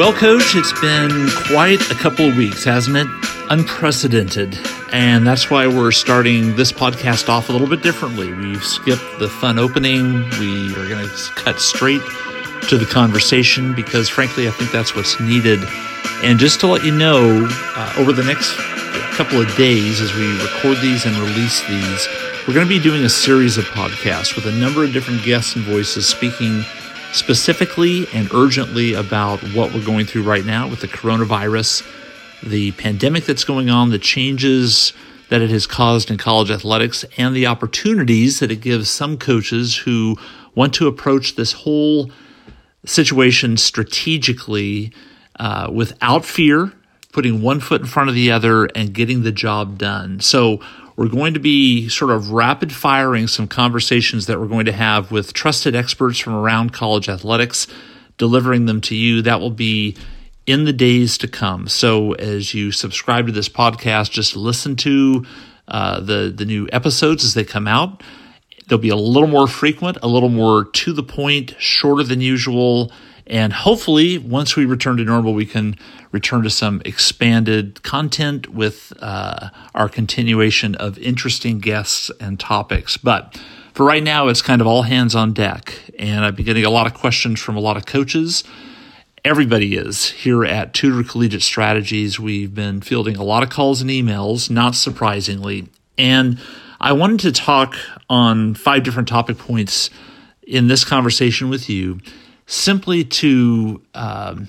Well, Coach, it's been quite a couple of weeks, hasn't it? Unprecedented. And that's why we're starting this podcast off a little bit differently. We've skipped the fun opening. We are going to cut straight to the conversation because, frankly, I think that's what's needed. And just to let you know, uh, over the next couple of days, as we record these and release these, we're going to be doing a series of podcasts with a number of different guests and voices speaking specifically and urgently about what we're going through right now with the coronavirus, the pandemic that's going on, the changes that it has caused in college athletics, and the opportunities that it gives some coaches who want to approach this whole situation strategically uh, without fear, putting one foot in front of the other, and getting the job done. So, we're going to be sort of rapid firing some conversations that we're going to have with trusted experts from around college athletics, delivering them to you. That will be in the days to come. So as you subscribe to this podcast, just listen to uh, the the new episodes as they come out. They'll be a little more frequent, a little more to the point, shorter than usual. And hopefully, once we return to normal, we can return to some expanded content with uh, our continuation of interesting guests and topics. But for right now, it's kind of all hands on deck. And I've been getting a lot of questions from a lot of coaches. Everybody is here at Tudor Collegiate Strategies. We've been fielding a lot of calls and emails, not surprisingly. And I wanted to talk on five different topic points in this conversation with you simply to um,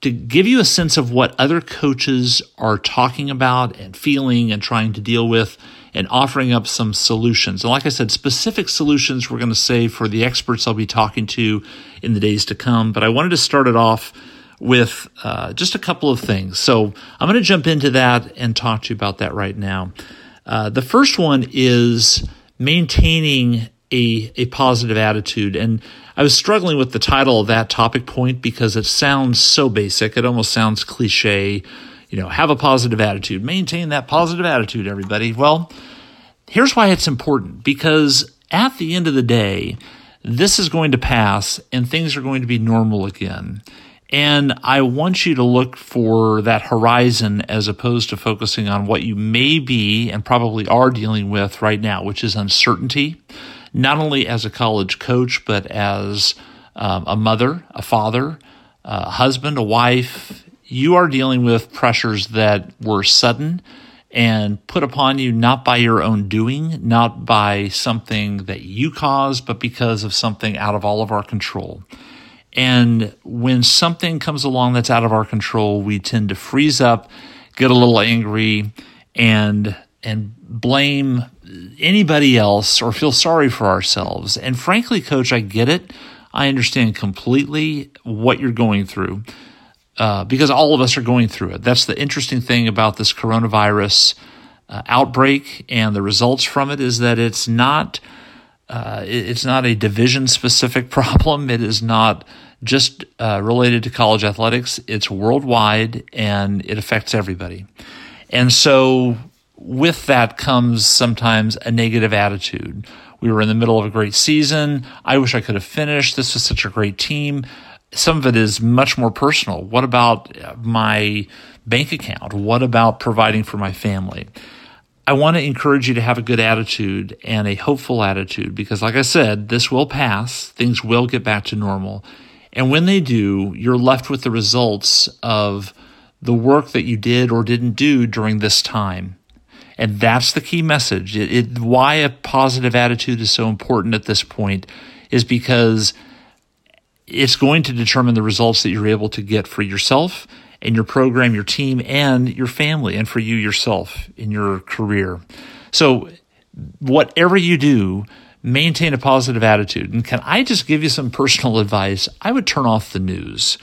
to give you a sense of what other coaches are talking about and feeling and trying to deal with and offering up some solutions. And like I said, specific solutions we're going to say for the experts I'll be talking to in the days to come. But I wanted to start it off with uh, just a couple of things. So I'm going to jump into that and talk to you about that right now. Uh, the first one is maintaining a, a positive attitude. And I was struggling with the title of that topic point because it sounds so basic. It almost sounds cliche. You know, have a positive attitude, maintain that positive attitude, everybody. Well, here's why it's important because at the end of the day, this is going to pass and things are going to be normal again. And I want you to look for that horizon as opposed to focusing on what you may be and probably are dealing with right now, which is uncertainty not only as a college coach, but as um, a mother, a father, a husband, a wife. You are dealing with pressures that were sudden and put upon you not by your own doing, not by something that you caused, but because of something out of all of our control. And when something comes along that's out of our control, we tend to freeze up, get a little angry, and and blame anybody else or feel sorry for ourselves. And frankly, coach, I get it. I understand completely what you're going through uh, because all of us are going through it. That's the interesting thing about this coronavirus uh, outbreak and the results from it is that it's not. Uh, it's not a division specific problem. It is not just uh, related to college athletics. It's worldwide and it affects everybody. And so with that comes sometimes a negative attitude. We were in the middle of a great season. I wish I could have finished. This was such a great team. Some of it is much more personal. What about my bank account? What about providing for my family? I want to encourage you to have a good attitude and a hopeful attitude because, like I said, this will pass. Things will get back to normal. And when they do, you're left with the results of the work that you did or didn't do during this time. And that's the key message. It, it, why a positive attitude is so important at this point is because it's going to determine the results that you're able to get for yourself and your program, your team, and your family, and for you yourself in your career. So, whatever you do, maintain a positive attitude. And can I just give you some personal advice? I would turn off the news.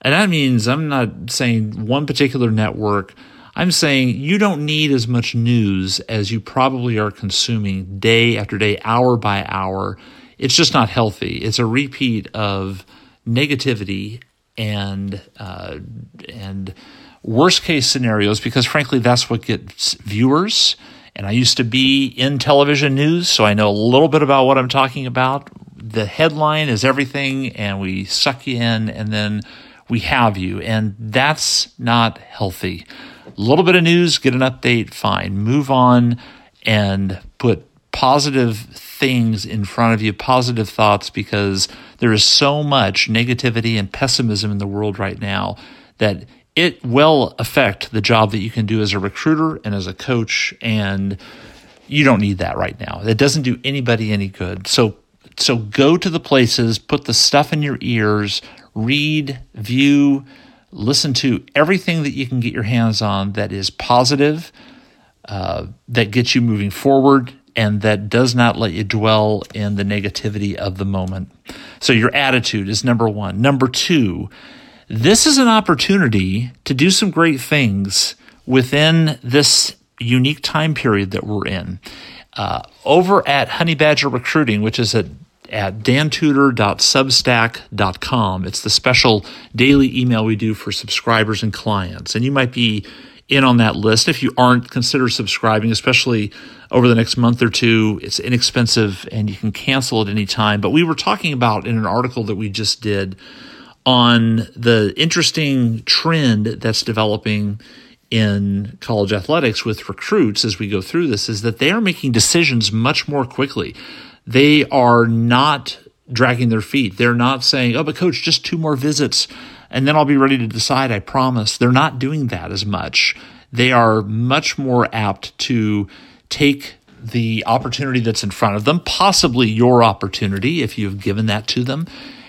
And that means I'm not saying one particular network I'm saying you don't need as much news as you probably are consuming day after day, hour by hour. It's just not healthy. It's a repeat of negativity and uh, and worst case scenarios because frankly that's what gets viewers. And I used to be in television news, so I know a little bit about what I'm talking about. The headline is everything, and we suck you in, and then we have you. And that's not healthy. Little bit of news, get an update, fine. Move on and put positive things in front of you, positive thoughts, because there is so much negativity and pessimism in the world right now that it will affect the job that you can do as a recruiter and as a coach. And you don't need that right now. It doesn't do anybody any good. So so go to the places, put the stuff in your ears, read, view, listen to everything that you can get your hands on that is positive, uh, that gets you moving forward, and that does not let you dwell in the negativity of the moment. So your attitude is number one. Number two, this is an opportunity to do some great things within this unique time period that we're in. Uh, over at Honey Badger Recruiting, which is at at dantudor.substack.com. It's the special daily email we do for subscribers and clients. And you might be in on that list. If you aren't, consider subscribing, especially over the next month or two. It's inexpensive and you can cancel at any time. But we were talking about in an article that we just did on the interesting trend that's developing in college athletics with recruits as we go through this is that they are making decisions much more quickly. They are not dragging their feet. They're not saying, oh, but coach, just two more visits and then I'll be ready to decide, I promise. They're not doing that as much. They are much more apt to take the opportunity that's in front of them, possibly your opportunity if you've given that to them,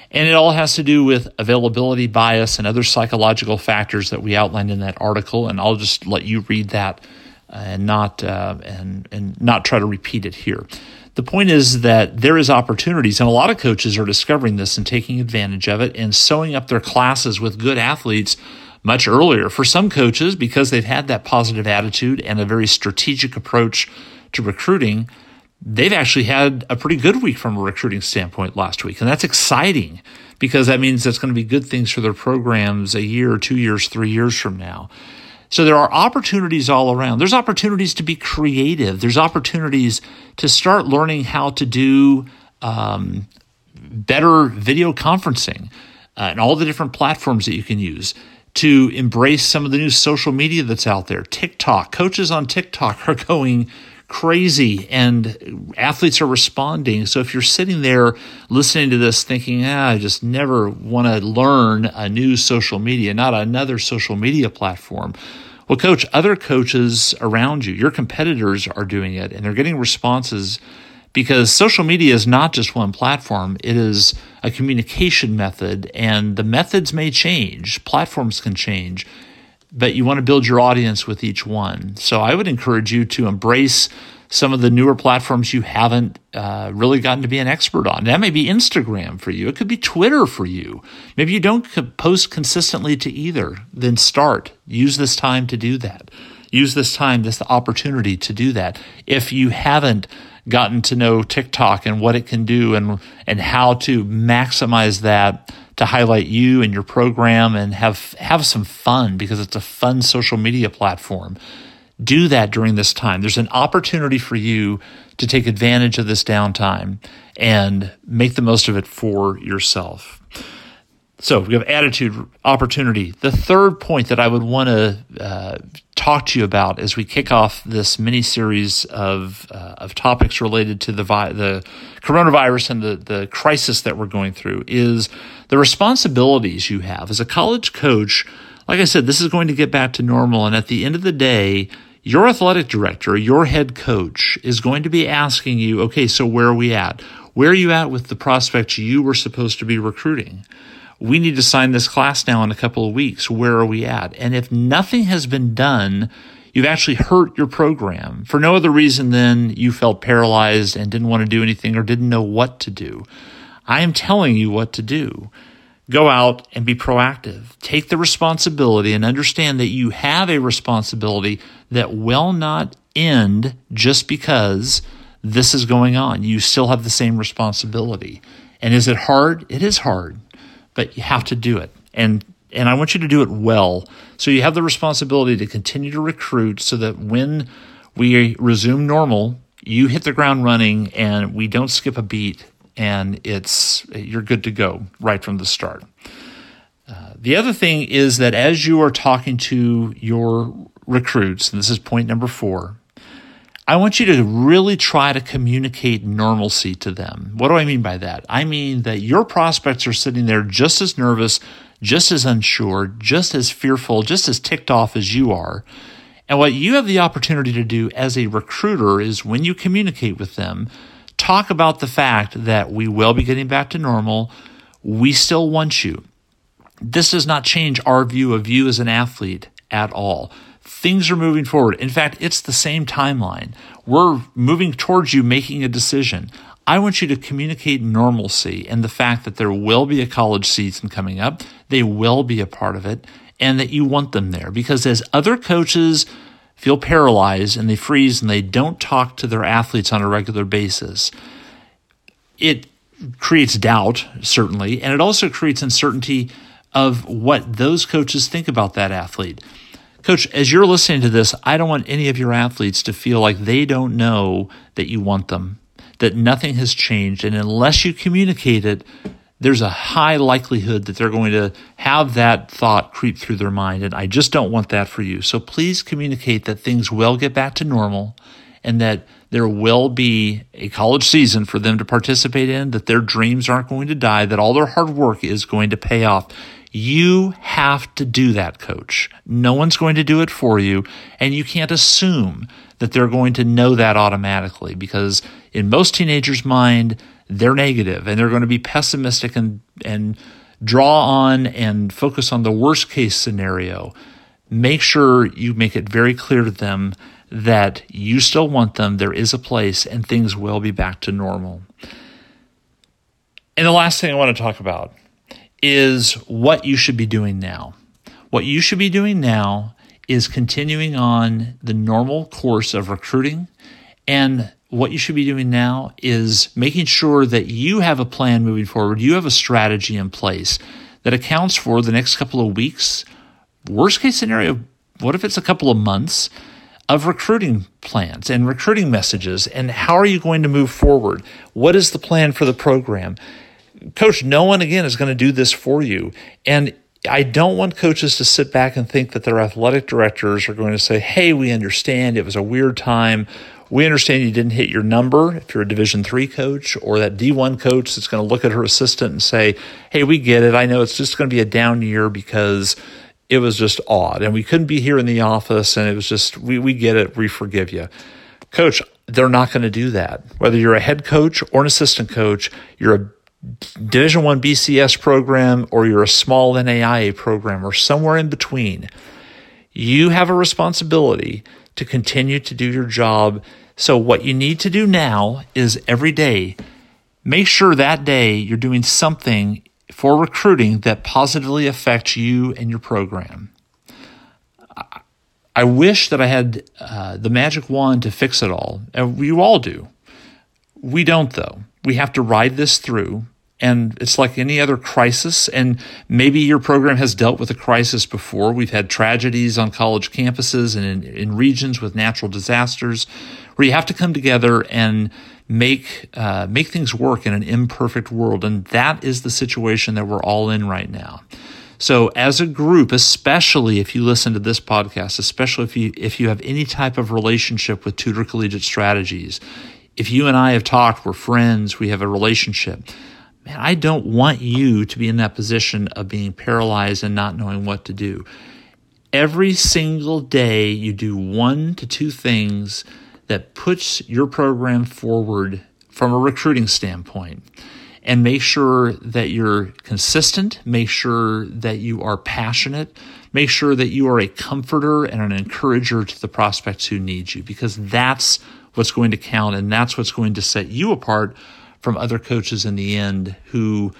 and it all has to do with availability bias and other psychological factors that we outlined in that article. And I'll just let you read that and not uh, and and not try to repeat it here. The point is that there is opportunities, and a lot of coaches are discovering this and taking advantage of it and sewing up their classes with good athletes much earlier. For some coaches, because they've had that positive attitude and a very strategic approach to recruiting, they've actually had a pretty good week from a recruiting standpoint last week. And that's exciting because that means that's going to be good things for their programs a year, two years, three years from now. So there are opportunities all around. There's opportunities to be creative. There's opportunities to start learning how to do um, better video conferencing uh, and all the different platforms that you can use to embrace some of the new social media that's out there. TikTok, coaches on TikTok are going crazy and athletes are responding. So if you're sitting there listening to this thinking, ah, I just never want to learn a new social media, not another social media platform. Well, coach, other coaches around you, your competitors are doing it and they're getting responses because social media is not just one platform, it is a communication method, and the methods may change, platforms can change but you want to build your audience with each one. So I would encourage you to embrace some of the newer platforms you haven't uh, really gotten to be an expert on. That may be Instagram for you. It could be Twitter for you. Maybe you don't post consistently to either. Then start. Use this time to do that. Use this time, this opportunity to do that. If you haven't gotten to know TikTok and what it can do and and how to maximize that to highlight you and your program and have have some fun because it's a fun social media platform. Do that during this time. There's an opportunity for you to take advantage of this downtime and make the most of it for yourself. So we have attitude, opportunity. The third point that I would want to uh, talk to you about as we kick off this mini series of uh, of topics related to the vi- the coronavirus and the the crisis that we're going through is the responsibilities you have as a college coach. Like I said, this is going to get back to normal, and at the end of the day, your athletic director, your head coach, is going to be asking you, okay, so where are we at? Where are you at with the prospects you were supposed to be recruiting? We need to sign this class now in a couple of weeks. Where are we at? And if nothing has been done, you've actually hurt your program for no other reason than you felt paralyzed and didn't want to do anything or didn't know what to do. I am telling you what to do. Go out and be proactive. Take the responsibility and understand that you have a responsibility that will not end just because this is going on. You still have the same responsibility. And is it hard? It is hard but you have to do it. And and I want you to do it well. So you have the responsibility to continue to recruit so that when we resume normal, you hit the ground running and we don't skip a beat and it's you're good to go right from the start. Uh, the other thing is that as you are talking to your recruits, and this is point number four, I want you to really try to communicate normalcy to them. What do I mean by that? I mean that your prospects are sitting there just as nervous, just as unsure, just as fearful, just as ticked off as you are. And what you have the opportunity to do as a recruiter is when you communicate with them, talk about the fact that we will be getting back to normal. We still want you. This does not change our view of you as an athlete at all. Things are moving forward. In fact, it's the same timeline. We're moving towards you making a decision. I want you to communicate normalcy and the fact that there will be a college season coming up. They will be a part of it and that you want them there because as other coaches feel paralyzed and they freeze and they don't talk to their athletes on a regular basis, it creates doubt, certainly, and it also creates uncertainty of what those coaches think about that athlete. Coach, as you're listening to this, I don't want any of your athletes to feel like they don't know that you want them, that nothing has changed. And unless you communicate it, there's a high likelihood that they're going to have that thought creep through their mind. And I just don't want that for you. So please communicate that things will get back to normal and that there will be a college season for them to participate in, that their dreams aren't going to die, that all their hard work is going to pay off. You have to do that, coach. No one's going to do it for you. And you can't assume that they're going to know that automatically because in most teenagers' mind, they're negative and they're going to be pessimistic and, and draw on and focus on the worst case scenario. Make sure you make it very clear to them that you still want them, there is a place, and things will be back to normal. And the last thing I want to talk about is what you should be doing now. What you should be doing now is continuing on the normal course of recruiting. And what you should be doing now is making sure that you have a plan moving forward. You have a strategy in place that accounts for the next couple of weeks. Worst case scenario, what if it's a couple of months of recruiting plans and recruiting messages? And how are you going to move forward? What is the plan for the program? Coach, no one again is going to do this for you. And I don't want coaches to sit back and think that their athletic directors are going to say, "Hey, we understand it was a weird time. We understand you didn't hit your number if you're a Division 3 coach or that D1 coach that's going to look at her assistant and say, "Hey, we get it. I know it's just going to be a down year because it was just odd and we couldn't be here in the office and it was just we we get it. We forgive you." Coach, they're not going to do that. Whether you're a head coach or an assistant coach, you're a Division One BCS program or you're a small NAIA program or somewhere in between, you have a responsibility to continue to do your job. So what you need to do now is every day make sure that day you're doing something for recruiting that positively affects you and your program. I wish that I had uh, the magic wand to fix it all. And you all do. We don't, though. We have to ride this through and it's like any other crisis. And maybe your program has dealt with a crisis before. We've had tragedies on college campuses and in, in regions with natural disasters where you have to come together and make uh, make things work in an imperfect world. And that is the situation that we're all in right now. So as a group, especially if you listen to this podcast, especially if you if you have any type of relationship with Tudor Collegiate Strategies, if you and I have talked, we're friends, we have a relationship man, I don't want you to be in that position of being paralyzed and not knowing what to do. Every single day, you do one to two things that puts your program forward from a recruiting standpoint. And make sure that you're consistent, make sure that you are passionate, make sure that you are a comforter and an encourager to the prospects who need you, because that's what's going to count and that's what's going to set you apart from other coaches in the end who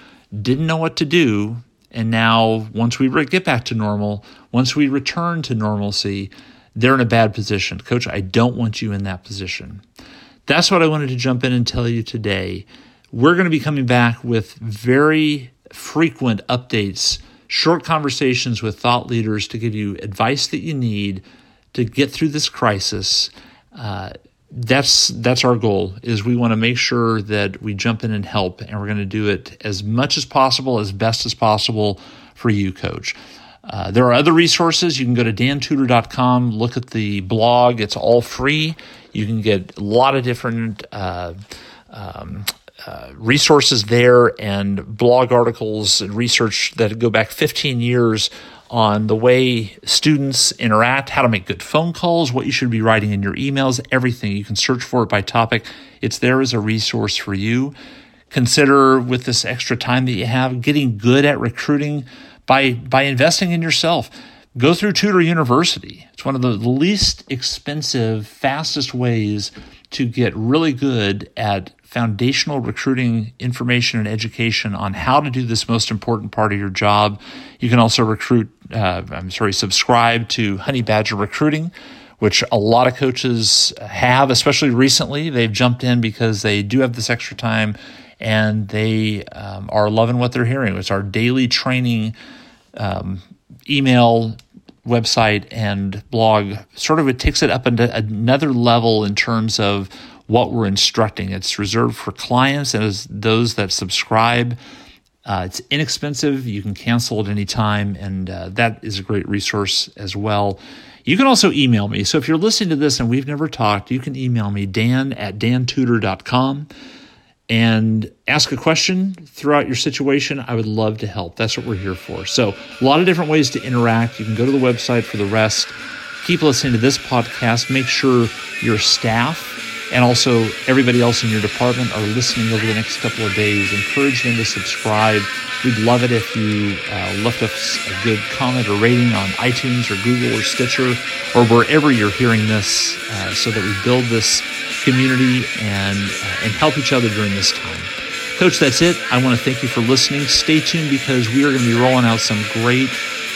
didn't know what to do. And now, once we get back to normal, once we return to normalcy, they're in a bad position. Coach, I don't want you in that position. That's what I wanted to jump in and tell you today. We're going to be coming back with very frequent updates, short conversations with thought leaders to give you advice that you need to get through this crisis. Uh, that's that's our goal is we want to make sure that we jump in and help and we're going to do it as much as possible as best as possible for you coach. Uh, there are other resources. You can go to dantudor.com look at the blog. It's all free. You can get a lot of different uh, um, uh, resources there and blog articles and research that go back 15 years on the way students interact, how to make good phone calls, what you should be writing in your emails, everything. You can search for it by topic. It's there as a resource for you. Consider with this extra time that you have getting good at recruiting by by investing in yourself. Go through Tudor University. It's one of the least expensive, fastest ways to get really good at foundational recruiting information and education on how to do this most important part of your job. You can also recruit, uh, I'm sorry, subscribe to Honey Badger Recruiting, which a lot of coaches have, especially recently. They've jumped in because they do have this extra time and they um, are loving what they're hearing. It's our daily training um, email website and blog sort of it takes it up into another level in terms of what we're instructing. It's reserved for clients and those that subscribe. Uh, it's inexpensive. You can cancel at any time, and uh, that is a great resource as well. You can also email me. So if you're listening to this and we've never talked, you can email me, dan at dantudor.com, and ask a question throughout your situation. I would love to help. That's what we're here for. So, a lot of different ways to interact. You can go to the website for the rest. Keep listening to this podcast. Make sure your staff and also everybody else in your department are listening over the next couple of days. Encourage them to subscribe. We'd love it if you uh, left us a good comment or rating on iTunes or Google or Stitcher or wherever you're hearing this uh, so that we build this community and, uh, and help each other during this time. Coach, that's it. I want to thank you for listening. Stay tuned because we are going to be rolling out some great,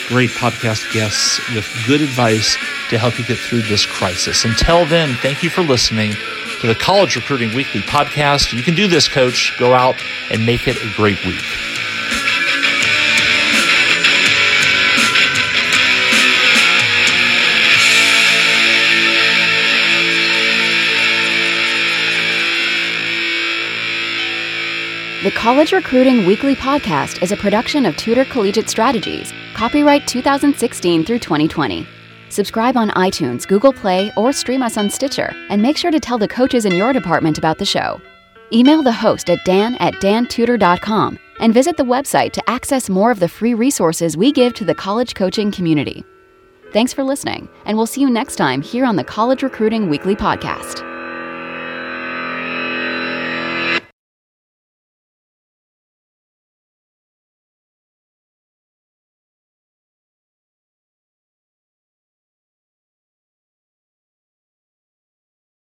great podcast guests with good advice to help you get through this crisis. Until then, thank you for listening to the College Recruiting Weekly podcast. You can do this, coach. Go out and make it a great week. The College Recruiting Weekly podcast is a production of Tudor Collegiate Strategies, copyright 2016 through 2020. Subscribe on iTunes, Google Play, or stream us on Stitcher, and make sure to tell the coaches in your department about the show. Email the host at dan at dantudor.com and visit the website to access more of the free resources we give to the college coaching community. Thanks for listening, and we'll see you next time here on the College Recruiting Weekly Podcast.